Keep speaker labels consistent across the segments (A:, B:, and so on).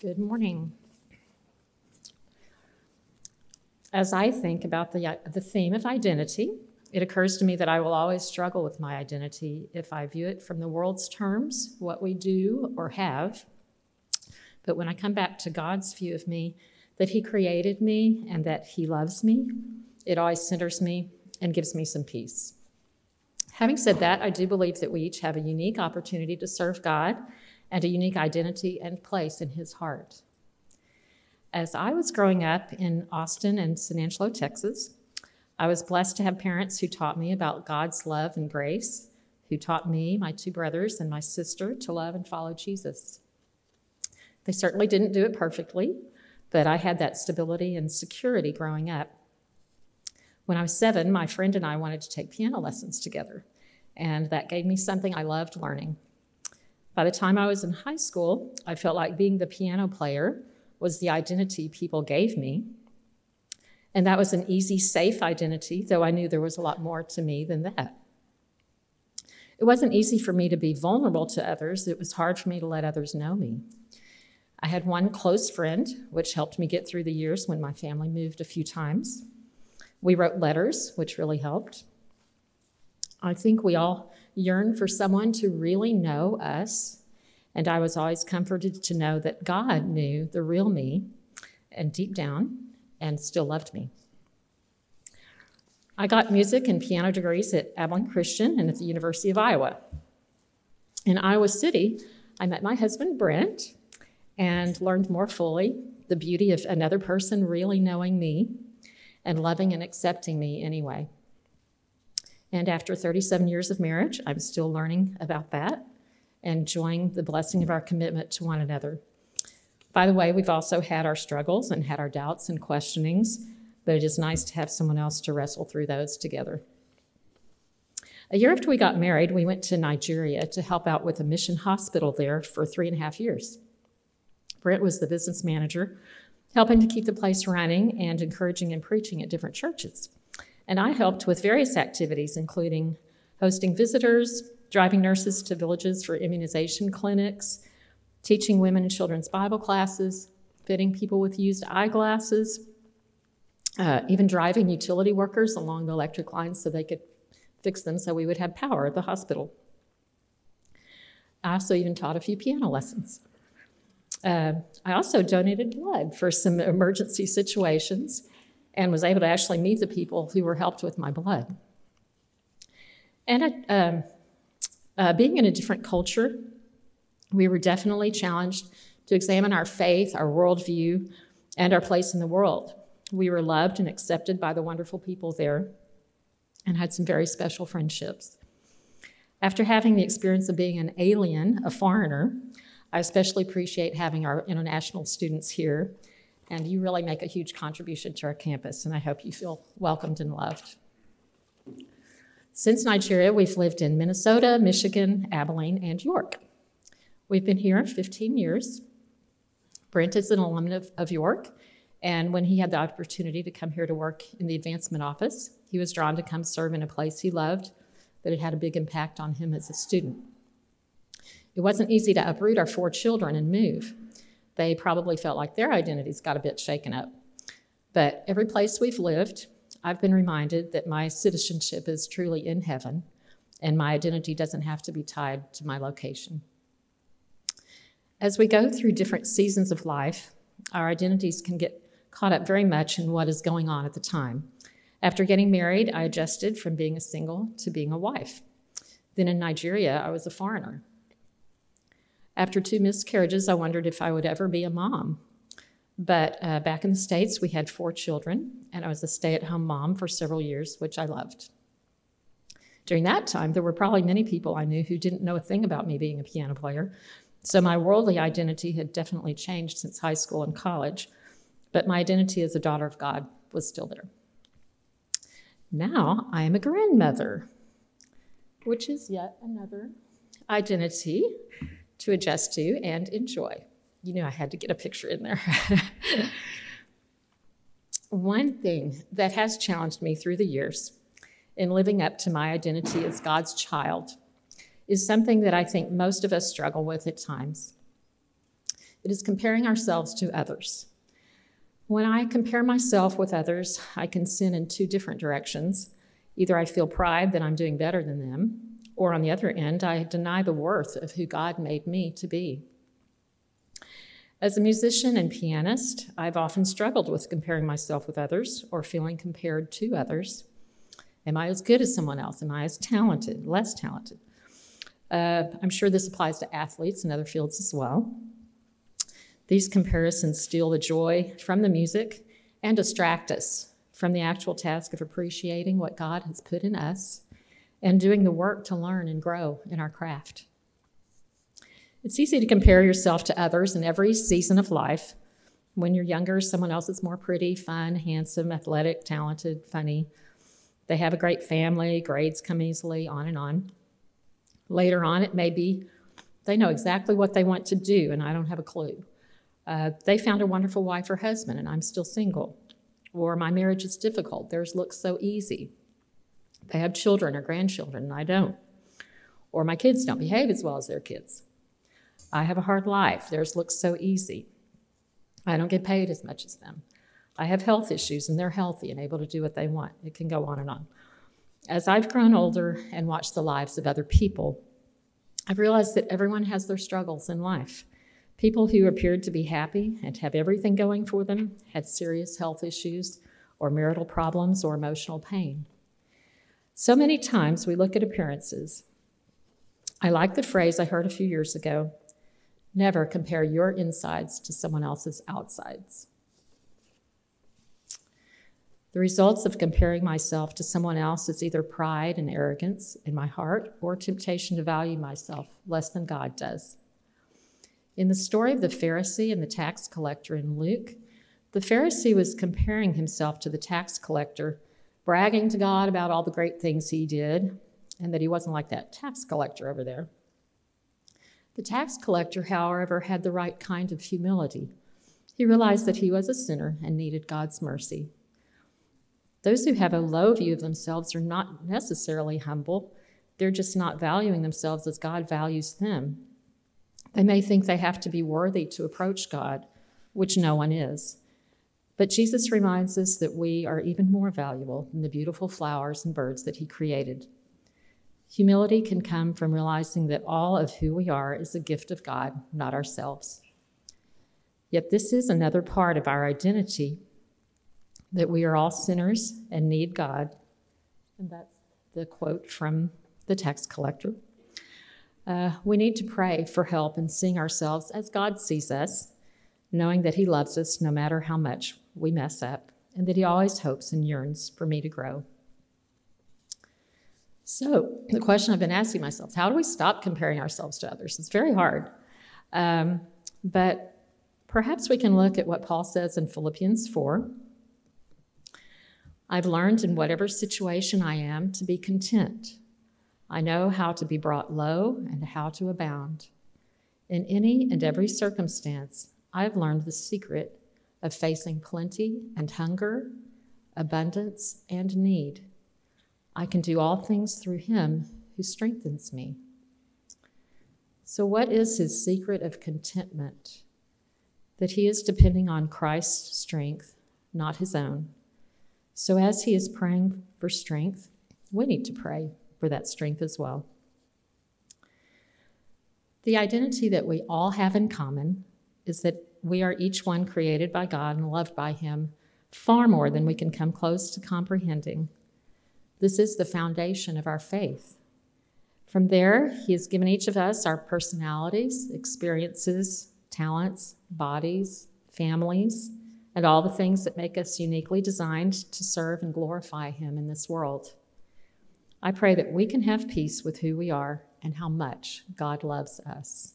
A: Good morning. As I think about the, the theme of identity, it occurs to me that I will always struggle with my identity if I view it from the world's terms, what we do or have. But when I come back to God's view of me, that He created me and that He loves me, it always centers me and gives me some peace. Having said that, I do believe that we each have a unique opportunity to serve God and a unique identity and place in His heart. As I was growing up in Austin and San Angelo, Texas, I was blessed to have parents who taught me about God's love and grace, who taught me, my two brothers, and my sister to love and follow Jesus. They certainly didn't do it perfectly, but I had that stability and security growing up. When I was seven, my friend and I wanted to take piano lessons together, and that gave me something I loved learning. By the time I was in high school, I felt like being the piano player was the identity people gave me, and that was an easy, safe identity, though I knew there was a lot more to me than that. It wasn't easy for me to be vulnerable to others. It was hard for me to let others know me. I had one close friend, which helped me get through the years when my family moved a few times. We wrote letters, which really helped. I think we all yearn for someone to really know us, and I was always comforted to know that God knew the real me and deep down and still loved me. I got music and piano degrees at Abilene Christian and at the University of Iowa. In Iowa City, I met my husband, Brent, and learned more fully the beauty of another person really knowing me and loving and accepting me anyway. And after 37 years of marriage, I'm still learning about that and enjoying the blessing of our commitment to one another. By the way, we've also had our struggles and had our doubts and questionings, but it is nice to have someone else to wrestle through those together. A year after we got married, we went to Nigeria to help out with a mission hospital there for three and a half years. Brent was the business manager, helping to keep the place running and encouraging and preaching at different churches. And I helped with various activities, including hosting visitors, driving nurses to villages for immunization clinics, teaching women and children's Bible classes, fitting people with used eyeglasses, uh, even driving utility workers along the electric lines so they could fix them so we would have power at the hospital. I also even taught a few piano lessons. Uh, I also donated blood for some emergency situations and was able to actually meet the people who were helped with my blood. And um, uh, being in a different culture we were definitely challenged to examine our faith, our worldview, and our place in the world. We were loved and accepted by the wonderful people there and had some very special friendships. After having the experience of being an alien, a foreigner, I especially appreciate having our international students here, and you really make a huge contribution to our campus, and I hope you feel welcomed and loved. Since Nigeria, we've lived in Minnesota, Michigan, Abilene, and York. We've been here 15 years. Brent is an alumni of, of York, and when he had the opportunity to come here to work in the advancement office, he was drawn to come serve in a place he loved, but it had a big impact on him as a student. It wasn't easy to uproot our four children and move. They probably felt like their identities got a bit shaken up. But every place we've lived, I've been reminded that my citizenship is truly in heaven, and my identity doesn't have to be tied to my location. As we go through different seasons of life, our identities can get caught up very much in what is going on at the time. After getting married, I adjusted from being a single to being a wife. Then in Nigeria, I was a foreigner. After two miscarriages, I wondered if I would ever be a mom. But uh, back in the States, we had four children, and I was a stay at home mom for several years, which I loved. During that time, there were probably many people I knew who didn't know a thing about me being a piano player, so my worldly identity had definitely changed since high school and college, but my identity as a daughter of God was still there. Now I am a grandmother, which is yet another identity to adjust to and enjoy. You know, I had to get a picture in there. One thing that has challenged me through the years in living up to my identity as God's child is something that I think most of us struggle with at times. It is comparing ourselves to others. When I compare myself with others, I can sin in two different directions. Either I feel pride that I'm doing better than them, or on the other end, I deny the worth of who God made me to be. As a musician and pianist, I've often struggled with comparing myself with others or feeling compared to others. Am I as good as someone else? Am I as talented, less talented? Uh, I'm sure this applies to athletes and other fields as well. These comparisons steal the joy from the music and distract us from the actual task of appreciating what God has put in us and doing the work to learn and grow in our craft. It's easy to compare yourself to others in every season of life. When you're younger, someone else is more pretty, fun, handsome, athletic, talented, funny. They have a great family, grades come easily, on and on. Later on, it may be they know exactly what they want to do, and I don't have a clue. Uh, they found a wonderful wife or husband, and I'm still single. Or my marriage is difficult. Theirs looks so easy. They have children or grandchildren, and I don't. Or my kids don't behave as well as their kids. I have a hard life. Theirs looks so easy. I don't get paid as much as them. I have health issues, and they're healthy and able to do what they want. It can go on and on. As I've grown older and watched the lives of other people, I've realized that everyone has their struggles in life. People who appeared to be happy and have everything going for them had serious health issues or marital problems or emotional pain. So many times we look at appearances. I like the phrase I heard a few years ago never compare your insides to someone else's outsides. The results of comparing myself to someone else is either pride and arrogance in my heart or temptation to value myself less than God does. In the story of the Pharisee and the tax collector in Luke, the Pharisee was comparing himself to the tax collector, bragging to God about all the great things he did, and that he wasn't like that tax collector over there. The tax collector, however, had the right kind of humility. He realized that he was a sinner and needed God's mercy. Those who have a low view of themselves are not necessarily humble, they're just not valuing themselves as God values them. They may think they have to be worthy to approach God, which no one is. But Jesus reminds us that we are even more valuable than the beautiful flowers and birds that He created. Humility can come from realizing that all of who we are is a gift of God, not ourselves. Yet, this is another part of our identity that we are all sinners and need God. And that's the quote from the tax collector. Uh, we need to pray for help and seeing ourselves as God sees us, knowing that He loves us no matter how much we mess up, and that He always hopes and yearns for me to grow. So, the question I've been asking myself how do we stop comparing ourselves to others? It's very hard. Um, but perhaps we can look at what Paul says in Philippians 4. I've learned in whatever situation I am to be content I know how to be brought low and how to abound. In any and every circumstance, I have learned the secret of facing plenty and hunger, abundance and need. I can do all things through him who strengthens me. So, what is his secret of contentment? That he is depending on Christ's strength, not his own. So, as he is praying for strength, we need to pray for that strength as well. The identity that we all have in common is that we are each one created by God and loved by Him far more than we can come close to comprehending. This is the foundation of our faith. From there, He has given each of us our personalities, experiences, talents, bodies, families, and all the things that make us uniquely designed to serve and glorify Him in this world. I pray that we can have peace with who we are and how much God loves us.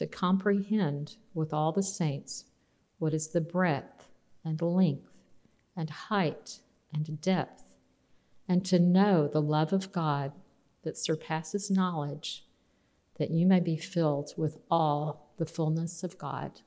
A: to comprehend with all the saints what is the breadth and length and height and depth, and to know the love of God that surpasses knowledge, that you may be filled with all the fullness of God.